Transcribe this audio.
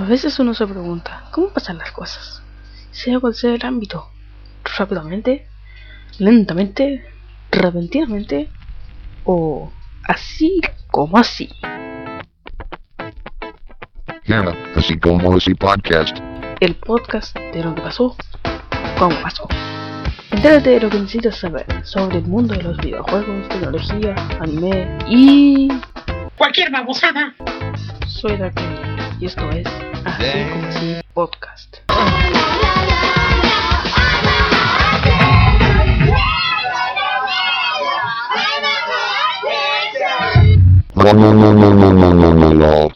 A veces uno se pregunta, ¿cómo pasan las cosas? Sea cual sea el ámbito, rápidamente, lentamente, repentinamente o así como así. Yeah, así como así podcast. El podcast de lo que pasó, como pasó. Entérate de lo que necesitas saber sobre el mundo de los videojuegos, tecnología, anime y... Cualquier babosada. Soy Darken y esto es Dance. Podcast. No, no, no, no, no, no, no, no.